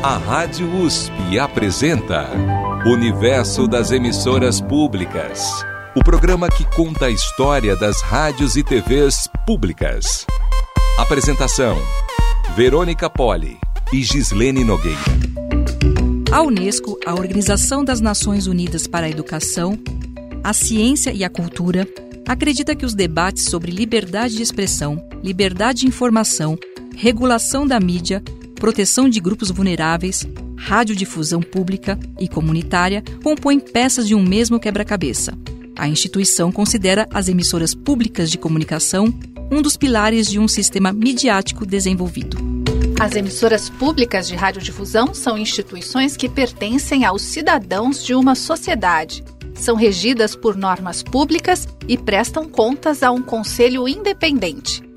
A Rádio USP apresenta Universo das Emissoras Públicas. O programa que conta a história das rádios e TVs públicas. Apresentação: Verônica Poli e Gislene Nogueira. A Unesco, a Organização das Nações Unidas para a Educação, a Ciência e a Cultura, acredita que os debates sobre liberdade de expressão, liberdade de informação, regulação da mídia, proteção de grupos vulneráveis, radiodifusão pública e comunitária compõem peças de um mesmo quebra-cabeça. A instituição considera as emissoras públicas de comunicação um dos pilares de um sistema midiático desenvolvido. As emissoras públicas de radiodifusão são instituições que pertencem aos cidadãos de uma sociedade. São regidas por normas públicas e prestam contas a um conselho independente.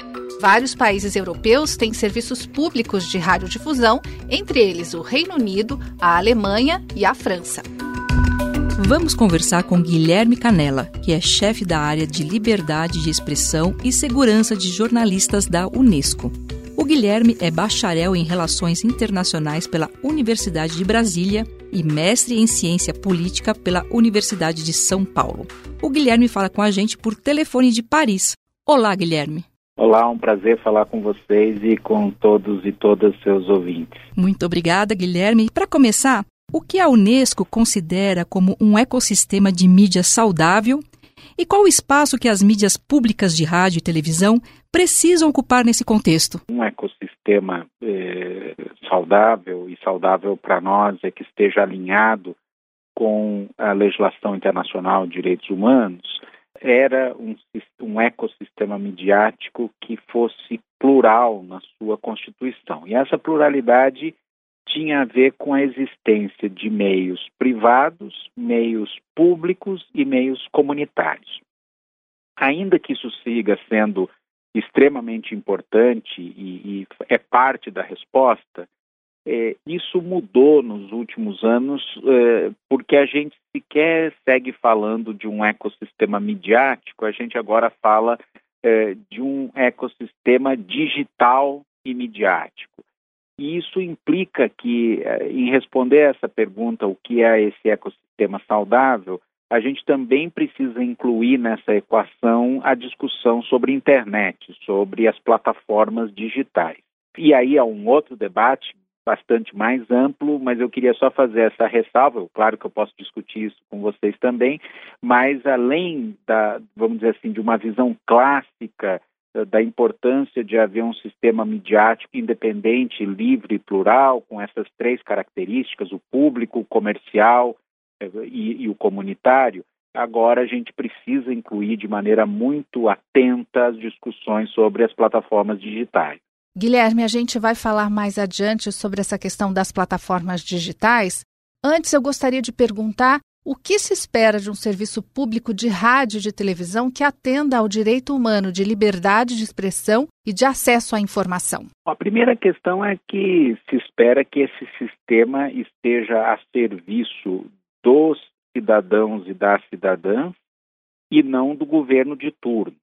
Vários países europeus têm serviços públicos de radiodifusão, entre eles o Reino Unido, a Alemanha e a França. Vamos conversar com Guilherme Canella, que é chefe da área de liberdade de expressão e segurança de jornalistas da Unesco. O Guilherme é bacharel em Relações Internacionais pela Universidade de Brasília e mestre em Ciência Política pela Universidade de São Paulo. O Guilherme fala com a gente por telefone de Paris. Olá, Guilherme. Olá, um prazer falar com vocês e com todos e todas seus ouvintes. Muito obrigada, Guilherme. Para começar, o que a Unesco considera como um ecossistema de mídia saudável e qual o espaço que as mídias públicas de rádio e televisão precisam ocupar nesse contexto? Um ecossistema eh, saudável e saudável para nós é que esteja alinhado com a legislação internacional de direitos humanos era um, um ecossistema midiático que fosse plural na sua constituição. E essa pluralidade tinha a ver com a existência de meios privados, meios públicos e meios comunitários. Ainda que isso siga sendo extremamente importante e, e é parte da resposta, é, isso mudou nos últimos anos, é, porque a gente sequer segue falando de um ecossistema midiático, a gente agora fala é, de um ecossistema digital e midiático. E isso implica que, é, em responder essa pergunta, o que é esse ecossistema saudável, a gente também precisa incluir nessa equação a discussão sobre internet, sobre as plataformas digitais. E aí há um outro debate bastante mais amplo, mas eu queria só fazer essa ressalva. Claro que eu posso discutir isso com vocês também, mas além da, vamos dizer assim, de uma visão clássica eh, da importância de haver um sistema midiático independente, livre e plural, com essas três características, o público, o comercial eh, e, e o comunitário, agora a gente precisa incluir de maneira muito atenta as discussões sobre as plataformas digitais. Guilherme, a gente vai falar mais adiante sobre essa questão das plataformas digitais. Antes, eu gostaria de perguntar o que se espera de um serviço público de rádio e de televisão que atenda ao direito humano de liberdade de expressão e de acesso à informação? A primeira questão é que se espera que esse sistema esteja a serviço dos cidadãos e das cidadãs e não do governo de turno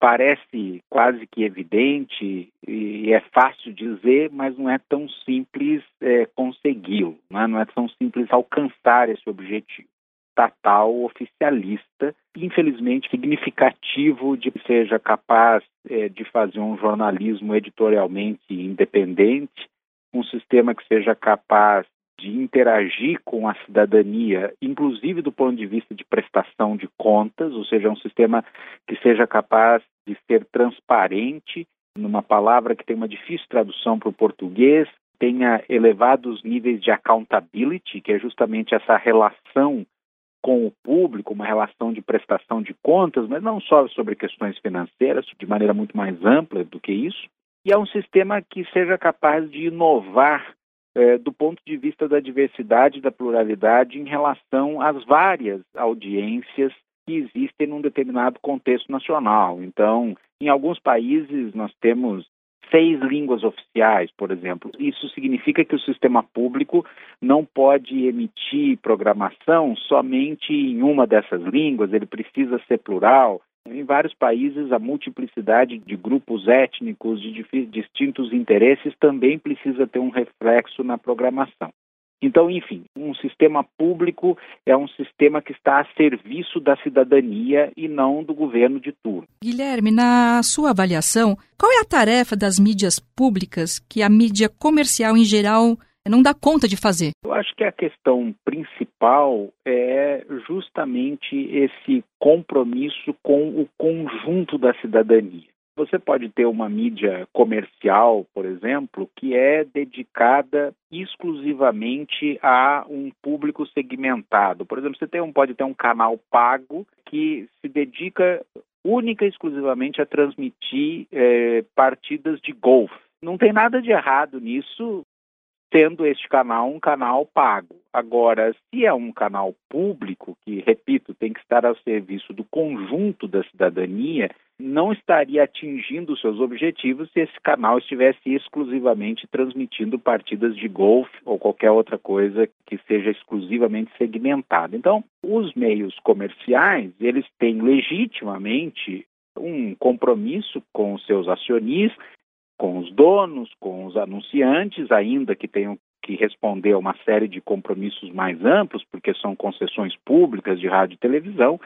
parece quase que evidente e é fácil dizer, mas não é tão simples é, consegui-lo, não, é? não é tão simples alcançar esse objetivo estatal oficialista, infelizmente significativo de que seja capaz é, de fazer um jornalismo editorialmente independente, um sistema que seja capaz de interagir com a cidadania, inclusive do ponto de vista de prestação de contas, ou seja, um sistema que seja capaz de ser transparente, numa palavra que tem uma difícil tradução para o português, tenha elevados níveis de accountability, que é justamente essa relação com o público, uma relação de prestação de contas, mas não só sobre questões financeiras, de maneira muito mais ampla do que isso. E é um sistema que seja capaz de inovar é, do ponto de vista da diversidade, da pluralidade, em relação às várias audiências que existem num determinado contexto nacional. Então, em alguns países, nós temos seis línguas oficiais, por exemplo. Isso significa que o sistema público não pode emitir programação somente em uma dessas línguas, ele precisa ser plural. Em vários países, a multiplicidade de grupos étnicos de distintos interesses também precisa ter um reflexo na programação. Então, enfim, um sistema público é um sistema que está a serviço da cidadania e não do governo de turno. Guilherme, na sua avaliação, qual é a tarefa das mídias públicas que a mídia comercial em geral não dá conta de fazer? Eu acho que a questão principal é justamente esse compromisso com o conjunto da cidadania. Você pode ter uma mídia comercial, por exemplo, que é dedicada exclusivamente a um público segmentado. Por exemplo, você tem um, pode ter um canal pago que se dedica única e exclusivamente a transmitir é, partidas de golfe. Não tem nada de errado nisso, tendo este canal um canal pago. Agora, se é um canal público, que, repito, tem que estar ao serviço do conjunto da cidadania, não estaria atingindo seus objetivos se esse canal estivesse exclusivamente transmitindo partidas de golfe ou qualquer outra coisa que seja exclusivamente segmentada. Então, os meios comerciais, eles têm legitimamente um compromisso com seus acionistas com os donos, com os anunciantes, ainda que tenham que responder a uma série de compromissos mais amplos, porque são concessões públicas de rádio e televisão,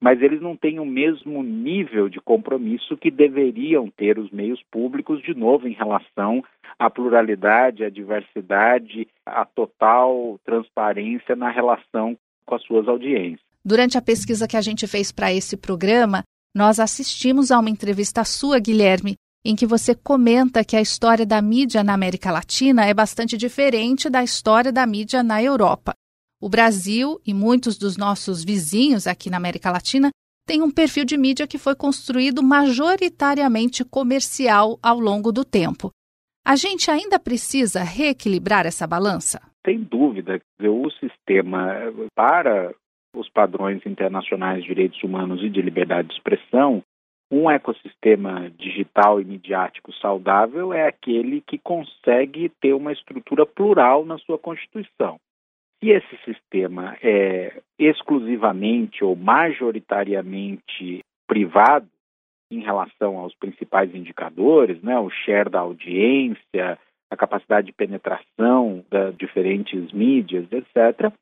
mas eles não têm o mesmo nível de compromisso que deveriam ter os meios públicos, de novo, em relação à pluralidade, à diversidade, à total transparência na relação com as suas audiências. Durante a pesquisa que a gente fez para esse programa, nós assistimos a uma entrevista sua, Guilherme, em que você comenta que a história da mídia na América Latina é bastante diferente da história da mídia na Europa. O Brasil e muitos dos nossos vizinhos aqui na América Latina têm um perfil de mídia que foi construído majoritariamente comercial ao longo do tempo. A gente ainda precisa reequilibrar essa balança? Sem dúvida. O sistema, para os padrões internacionais de direitos humanos e de liberdade de expressão, um ecossistema digital e midiático saudável é aquele que consegue ter uma estrutura plural na sua constituição. Se esse sistema é exclusivamente ou majoritariamente privado em relação aos principais indicadores, né, o share da audiência, a capacidade de penetração das diferentes mídias, etc.,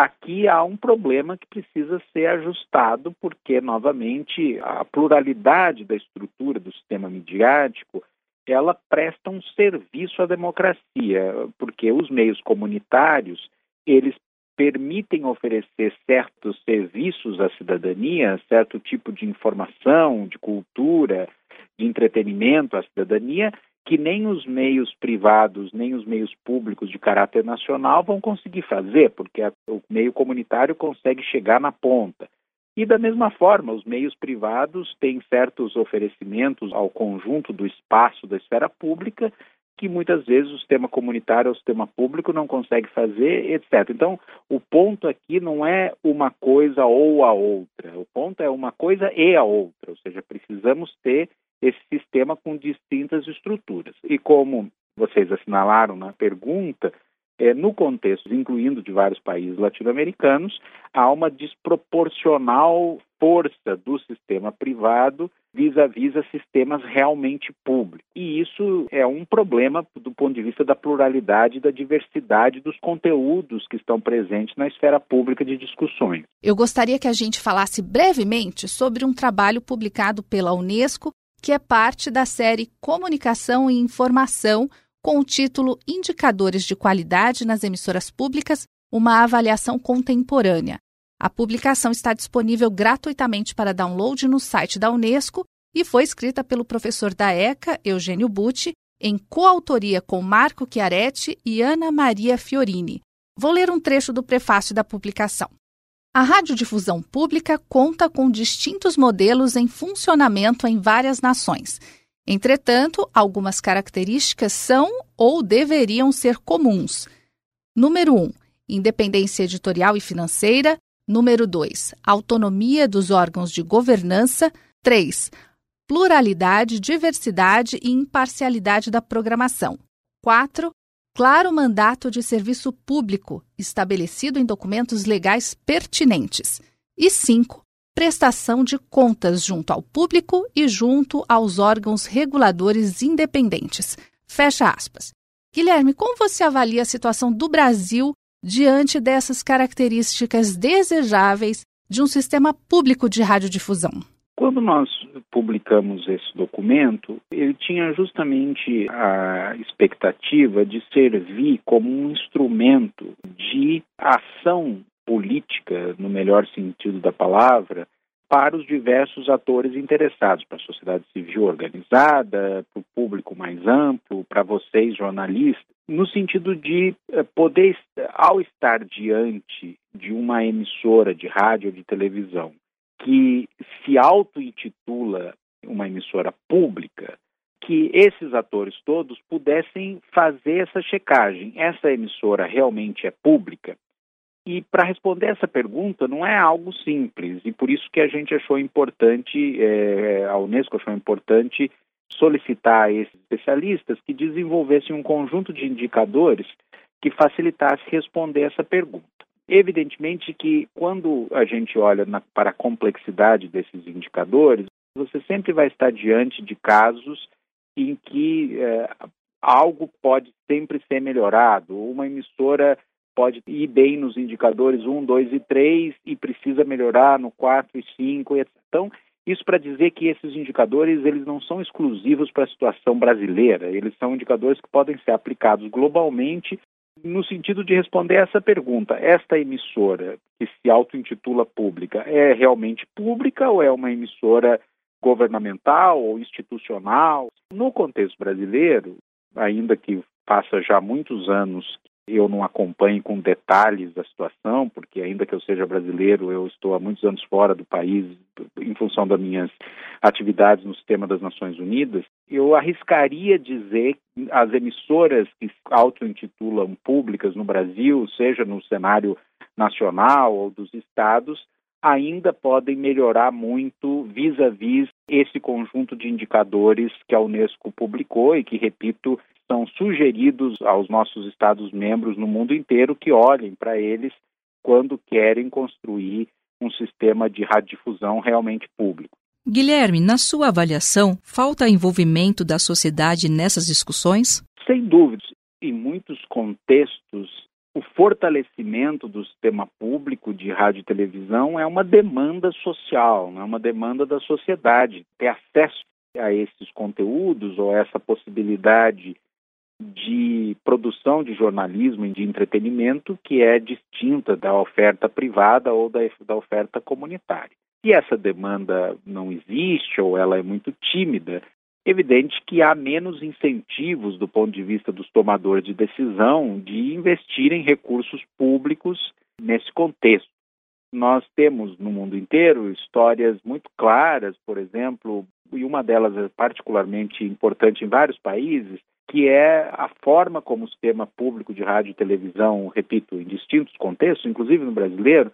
Aqui há um problema que precisa ser ajustado, porque, novamente, a pluralidade da estrutura do sistema midiático ela presta um serviço à democracia, porque os meios comunitários eles permitem oferecer certos serviços à cidadania, certo tipo de informação, de cultura, de entretenimento à cidadania, que nem os meios privados, nem os meios públicos de caráter nacional vão conseguir fazer, porque o meio comunitário consegue chegar na ponta. E da mesma forma, os meios privados têm certos oferecimentos ao conjunto do espaço da esfera pública que muitas vezes o sistema comunitário ou o sistema público não consegue fazer, etc. Então, o ponto aqui não é uma coisa ou a outra, o ponto é uma coisa e a outra, ou seja, precisamos ter esse sistema com distintas estruturas. E como vocês assinalaram na pergunta, é, no contexto, incluindo de vários países latino-americanos, há uma desproporcional força do sistema privado vis-à-vis -vis a sistemas realmente públicos. E isso é um problema do ponto de vista da pluralidade e da diversidade dos conteúdos que estão presentes na esfera pública de discussões. Eu gostaria que a gente falasse brevemente sobre um trabalho publicado pela Unesco que é parte da série Comunicação e Informação, com o título Indicadores de Qualidade nas Emissoras Públicas Uma Avaliação Contemporânea. A publicação está disponível gratuitamente para download no site da Unesco e foi escrita pelo professor da ECA, Eugênio Butti, em coautoria com Marco Chiaretti e Ana Maria Fiorini. Vou ler um trecho do prefácio da publicação. A radiodifusão pública conta com distintos modelos em funcionamento em várias nações. Entretanto, algumas características são ou deveriam ser comuns. Número 1. Um, independência editorial e financeira. Número 2. Autonomia dos órgãos de governança. 3. Pluralidade, diversidade e imparcialidade da programação. 4 claro mandato de serviço público estabelecido em documentos legais pertinentes. E 5. prestação de contas junto ao público e junto aos órgãos reguladores independentes. Fecha aspas. Guilherme, como você avalia a situação do Brasil diante dessas características desejáveis de um sistema público de radiodifusão? Quando nós publicamos esse documento, ele tinha justamente a expectativa de servir como um instrumento de ação política, no melhor sentido da palavra, para os diversos atores interessados, para a sociedade civil organizada, para o público mais amplo, para vocês jornalistas, no sentido de eh, poder, ao estar diante de uma emissora de rádio ou de televisão que se auto-intitula uma emissora pública, que esses atores todos pudessem fazer essa checagem. Essa emissora realmente é pública? E para responder essa pergunta não é algo simples, e por isso que a gente achou importante, é, a Unesco achou importante solicitar a esses especialistas que desenvolvessem um conjunto de indicadores que facilitasse responder essa pergunta. Evidentemente que quando a gente olha na, para a complexidade desses indicadores, você sempre vai estar diante de casos em que é, algo pode sempre ser melhorado. Uma emissora pode ir bem nos indicadores 1, 2 e 3 e precisa melhorar no 4 e 5. E então, isso para dizer que esses indicadores eles não são exclusivos para a situação brasileira, eles são indicadores que podem ser aplicados globalmente no sentido de responder essa pergunta: esta emissora que se auto-intitula pública é realmente pública ou é uma emissora governamental ou institucional? No contexto brasileiro, ainda que faça já muitos anos eu não acompanho com detalhes a situação, porque ainda que eu seja brasileiro, eu estou há muitos anos fora do país em função das minhas atividades no sistema das Nações Unidas. Eu arriscaria dizer que as emissoras que auto-intitulam públicas no Brasil, seja no cenário nacional ou dos estados, ainda podem melhorar muito vis-à-vis -vis esse conjunto de indicadores que a Unesco publicou e que, repito, são sugeridos aos nossos Estados-membros no mundo inteiro que olhem para eles quando querem construir um sistema de radiodifusão realmente público. Guilherme, na sua avaliação, falta envolvimento da sociedade nessas discussões? Sem dúvida. Em muitos contextos, o fortalecimento do sistema público de rádio e televisão é uma demanda social, é uma demanda da sociedade. Ter acesso a esses conteúdos ou essa possibilidade de produção de jornalismo e de entretenimento que é distinta da oferta privada ou da, da oferta comunitária. Se essa demanda não existe ou ela é muito tímida, evidente que há menos incentivos do ponto de vista dos tomadores de decisão de investirem recursos públicos nesse contexto. Nós temos no mundo inteiro histórias muito claras, por exemplo, e uma delas é particularmente importante em vários países, que é a forma como o sistema público de rádio e televisão, repito, em distintos contextos, inclusive no brasileiro,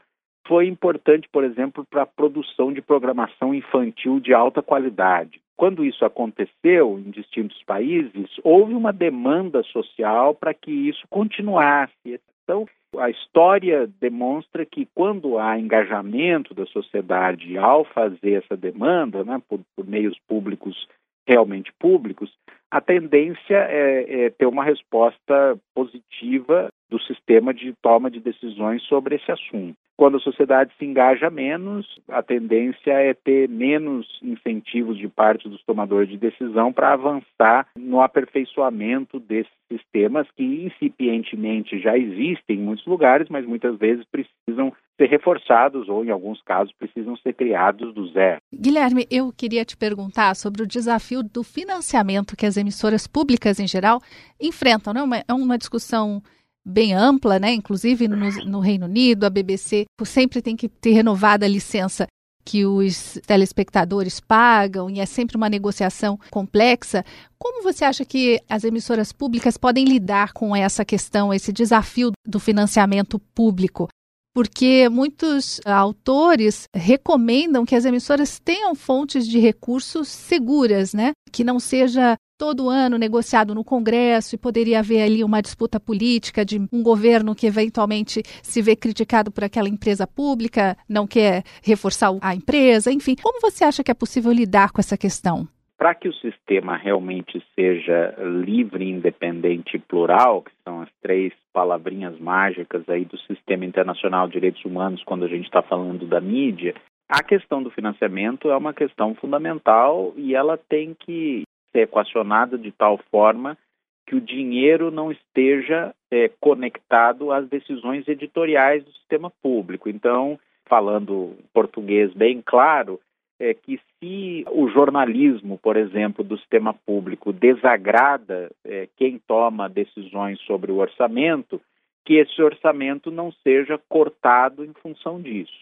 foi importante, por exemplo, para a produção de programação infantil de alta qualidade. Quando isso aconteceu em distintos países, houve uma demanda social para que isso continuasse. Então, a história demonstra que quando há engajamento da sociedade ao fazer essa demanda, né, por, por meios públicos realmente públicos, a tendência é, é, ter uma resposta positiva do sistema de toma de decisões sobre esse assunto. Quando a sociedade se engaja menos, a tendência é ter menos incentivos de parte dos tomadores de decisão para avançar no aperfeiçoamento desses sistemas que incipientemente já existem em muitos lugares, mas muitas vezes precisam ser reforçados ou, em alguns casos, precisam ser criados do zero. Guilherme, eu queria te perguntar sobre o desafio do financiamento que as emissoras públicas, em geral, enfrentam. Né? É uma discussão bem ampla, né? Inclusive no, no, Reino Unido, a BBC sempre tem que ter renovada a licença que os telespectadores pagam e é sempre uma negociação complexa. Como você acha que as emissoras públicas podem lidar com essa questão, esse desafio do financiamento público? Porque muitos autores recomendam que as emissoras tenham fontes de recursos seguras, né? Que não seja todo ano negociado no Congresso e poderia haver ali uma disputa política de um governo que eventualmente se vê criticado por aquela empresa pública, não quer reforçar a empresa, enfim. Como você acha que é possível lidar com essa questão? Para que o sistema realmente seja livre, independente e plural, que são as três palavrinhas mágicas aí do Sistema Internacional de Direitos Humanos quando a gente está falando da mídia, a questão do financiamento é uma questão fundamental e ela tem que ser equacionada de tal forma que o dinheiro não esteja é, conectado às decisões editoriais do sistema público. Então, falando português bem claro, é que se o jornalismo, por exemplo, do sistema público desagrada é, quem toma decisões sobre o orçamento, que esse orçamento não seja cortado em função disso.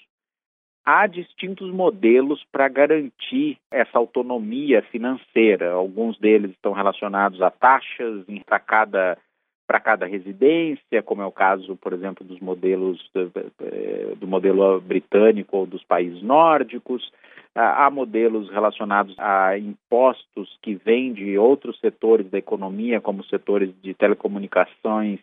Há distintos modelos para garantir essa autonomia financeira. Alguns deles estão relacionados a taxas para cada para cada residência, como é o caso, por exemplo, dos modelos do, do modelo britânico ou dos países nórdicos. Há modelos relacionados a impostos que vêm de outros setores da economia, como setores de telecomunicações,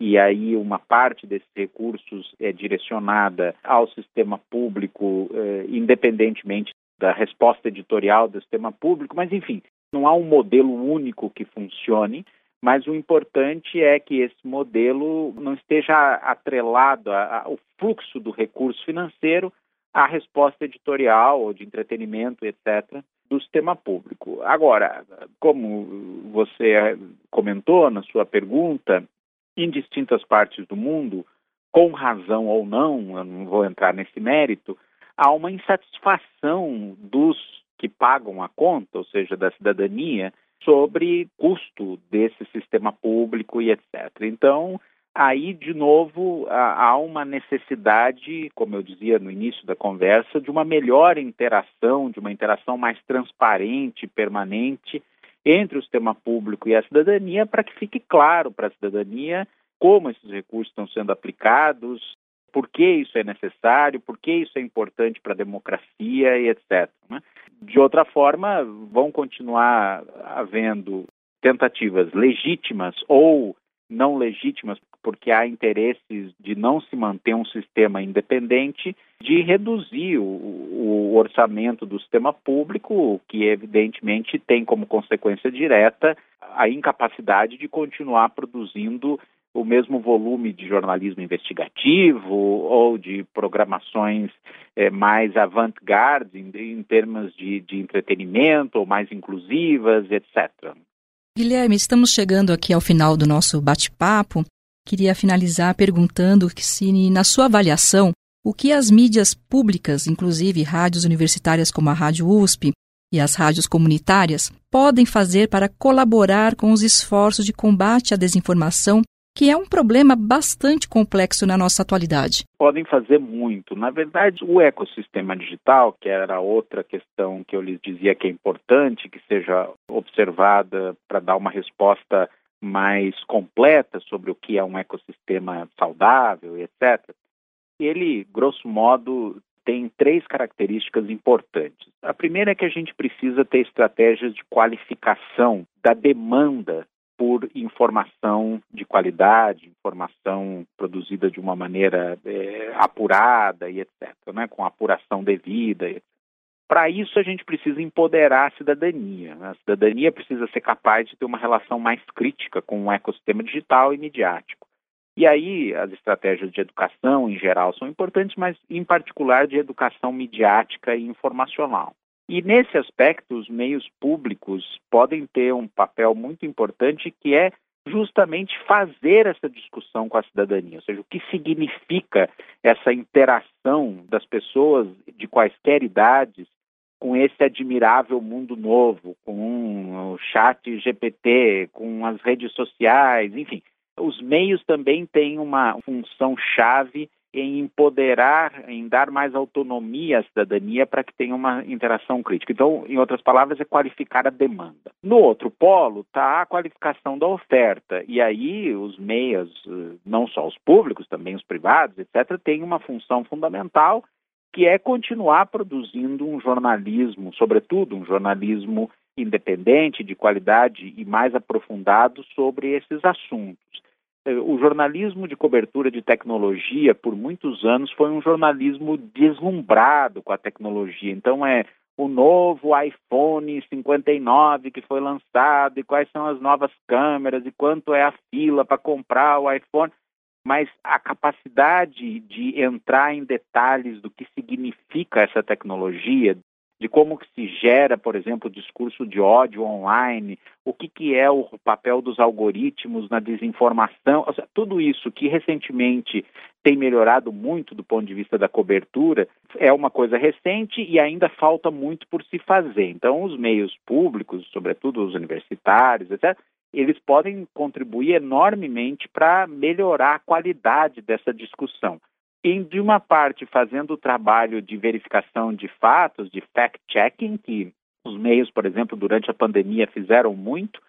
e aí uma parte desses recursos é direcionada ao sistema público, eh, independentemente da resposta editorial do sistema público, mas enfim, não há um modelo único que funcione, mas o importante é que esse modelo não esteja atrelado ao fluxo do recurso financeiro, a resposta editorial ou de entretenimento, etc., do sistema público. Agora, como você comentou na sua pergunta, em distintas partes do mundo, com razão ou não, eu não vou entrar nesse mérito, há uma insatisfação dos que pagam a conta, ou seja, da cidadania, sobre custo desse sistema público e etc. Então, aí, de novo, há uma necessidade, como eu dizia no início da conversa, de uma melhor interação, de uma interação mais transparente, permanente entre o sistema público e a cidadania, para que fique claro para a cidadania como esses recursos estão sendo aplicados, por que isso é necessário, por que isso é importante para a democracia e etc. Né? De outra forma, vão continuar havendo tentativas legítimas ou não legítimas porque há interesses de não se manter um sistema independente, de reduzir o, o orçamento do sistema público, que evidentemente tem como consequência direta a incapacidade de continuar produzindo o mesmo volume de jornalismo investigativo ou de programações é, mais avant-garde em, em, termos de, de entretenimento ou mais inclusivas, etc. Guilherme, estamos chegando aqui ao final do nosso bate-papo queria finalizar perguntando se, na sua avaliação, o que as mídias públicas, inclusive rádios universitárias como a Rádio USP e as rádios comunitárias, podem fazer para colaborar com os esforços de combate à desinformação, que é um problema bastante complexo na nossa atualidade. Podem fazer muito. Na verdade, o ecossistema digital, que era outra questão que eu lhes dizia que é importante que seja observada para dar uma resposta mais completa sobre o que é um ecossistema saudável, etc., ele, grosso modo, tem três características importantes. A primeira é que a gente precisa ter estratégias de qualificação da demanda por informação de qualidade, informação produzida de uma maneira é, apurada e etc., né, com apuração devida. Etc. Para isso, a gente precisa empoderar a cidadania. Né? A cidadania precisa ser capaz de ter uma relação mais crítica com o ecossistema digital e midiático. E aí, as estratégias de educação, em geral, são importantes, mas, em particular, de educação midiática e informacional. E, nesse aspecto, os meios públicos podem ter um papel muito importante, que é justamente fazer essa discussão com a cidadania, ou seja, o que significa essa interação das pessoas de quaisquer idades com esse admirável mundo novo, com o chat GPT, com as redes sociais, enfim. Os meios também têm uma função chave em empoderar, em dar mais autonomia à cidadania para que tenha uma interação crítica. Então, em outras palavras, é qualificar a demanda. No outro polo está a qualificação da oferta, e aí os meios, eh, não só os públicos, também os privados, etc., têm uma função fundamental que é continuar produzindo um jornalismo, sobretudo um jornalismo independente, de qualidade e mais aprofundado sobre esses assuntos. Eh, o jornalismo de cobertura de tecnologia, por muitos anos, foi um jornalismo deslumbrado com a tecnologia. Então, é o novo iPhone 59 que foi lançado, e quais são as novas câmeras, e quanto é a fila para comprar o iPhone. Mas a capacidade de entrar em detalhes do que significa essa tecnologia, de como que se gera, por exemplo, discurso de ódio online, o que, que é o papel dos algoritmos na desinformação, seja, tudo isso que recentemente tem melhorado muito do ponto de vista da cobertura, é uma coisa recente e ainda falta muito por se fazer. Então, os meios públicos, sobretudo os universitários, etc., eles podem contribuir enormemente para melhorar a qualidade dessa discussão em, de uma parte, fazendo o trabalho de verificação de fatos, de fact-checking, que os meios, por exemplo, durante a pandemia fizeram muito,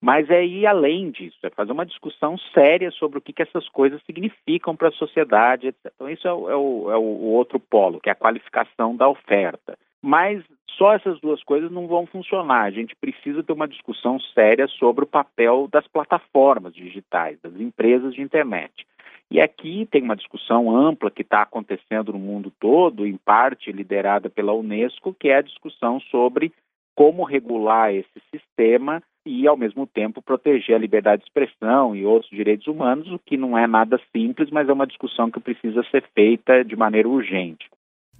mas é ir além disso, é fazer uma discussão séria sobre o que, que essas coisas significam para a sociedade, etc. Então, isso é o, é, o, é o outro polo, que é a qualificação da oferta. Mas só essas duas coisas não vão funcionar. A gente precisa ter uma discussão séria sobre o papel das plataformas digitais, das empresas de internet. E aqui tem uma discussão ampla que está acontecendo no mundo todo, em parte liderada pela Unesco, que é a discussão sobre como regular esse sistema e, ao mesmo tempo, proteger a liberdade de expressão e outros direitos humanos, o que não é nada simples, mas é uma discussão que precisa ser feita de maneira urgente.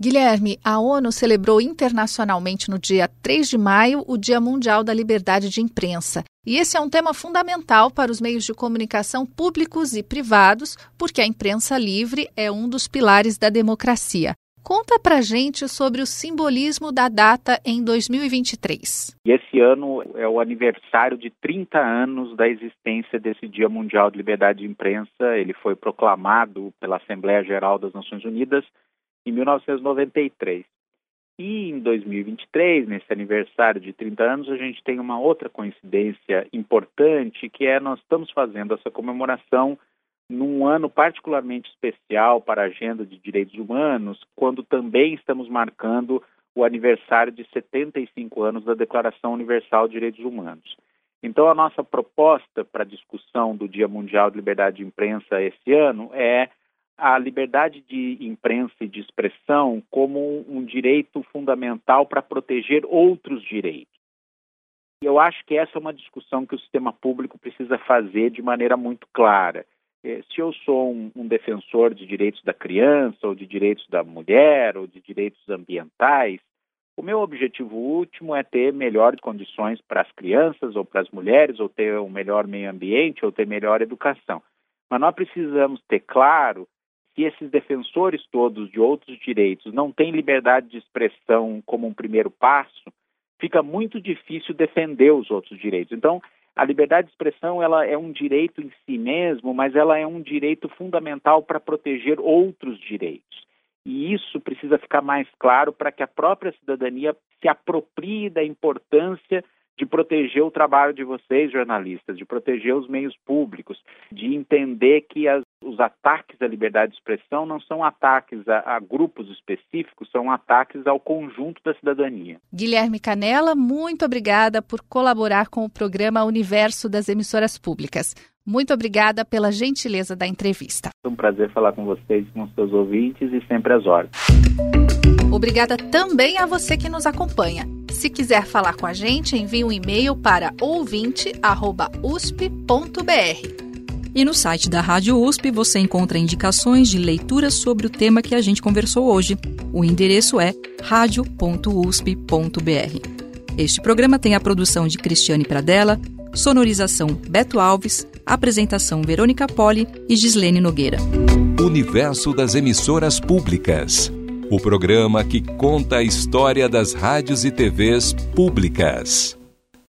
Guilherme, a ONU celebrou internacionalmente no dia 3 de maio o Dia Mundial da Liberdade de Imprensa. E esse é um tema fundamental para os meios de comunicação públicos e privados, porque a imprensa livre é um dos pilares da democracia. Conta pra gente sobre o simbolismo da data em 2023. E esse ano é o aniversário de 30 anos da existência desse Dia Mundial de Liberdade de Imprensa. Ele foi proclamado pela Assembleia Geral das Nações Unidas em 1993. E em 2023, nesse aniversário de 30 anos, a gente tem uma outra coincidência importante, que é nós estamos fazendo essa comemoração num ano particularmente especial para a agenda de direitos humanos, quando também estamos marcando o aniversário de 75 anos da Declaração Universal de Direitos Humanos. Então, a nossa proposta para a discussão do Dia Mundial de Liberdade de Imprensa esse ano é a liberdade de imprensa e de expressão como um direito fundamental para proteger outros direitos. Eu acho que essa é uma discussão que o sistema público precisa fazer de maneira muito clara. Eh, se eu sou um, um defensor de direitos da criança, ou de direitos da mulher, ou de direitos ambientais, o meu objetivo último é ter melhores condições para as crianças ou para as mulheres, ou ter um melhor meio ambiente, ou ter melhor educação. Mas nós precisamos ter claro se esses defensores todos de outros direitos não têm liberdade de expressão como um primeiro passo, fica muito difícil defender os outros direitos. Então, a liberdade de expressão ela é um direito em si mesmo, mas ela é um direito fundamental para proteger outros direitos. E isso precisa ficar mais claro para que a própria cidadania se aproprie da importância de proteger o trabalho de vocês, jornalistas, de proteger os meios públicos, de entender que as, os ataques à liberdade de expressão não são ataques a, a, grupos específicos, são ataques ao conjunto da cidadania. Guilherme Canela, muito obrigada por colaborar com o programa Universo das Emissoras Públicas. Muito obrigada pela gentileza da entrevista. É um prazer falar com vocês, com seus ouvintes e sempre às horas. Obrigada também a você que nos acompanha. Se quiser falar com a gente, envie um e-mail para ouvinte.usp.br. E no site da Rádio USP você encontra indicações de leituras sobre o tema que a gente conversou hoje. O endereço é radio.usp.br. Este programa tem a produção de Cristiane Pradella, sonorização Beto Alves, apresentação Verônica Poli e Gislene Nogueira. Universo das emissoras públicas. O programa que conta a história das rádios e TVs públicas.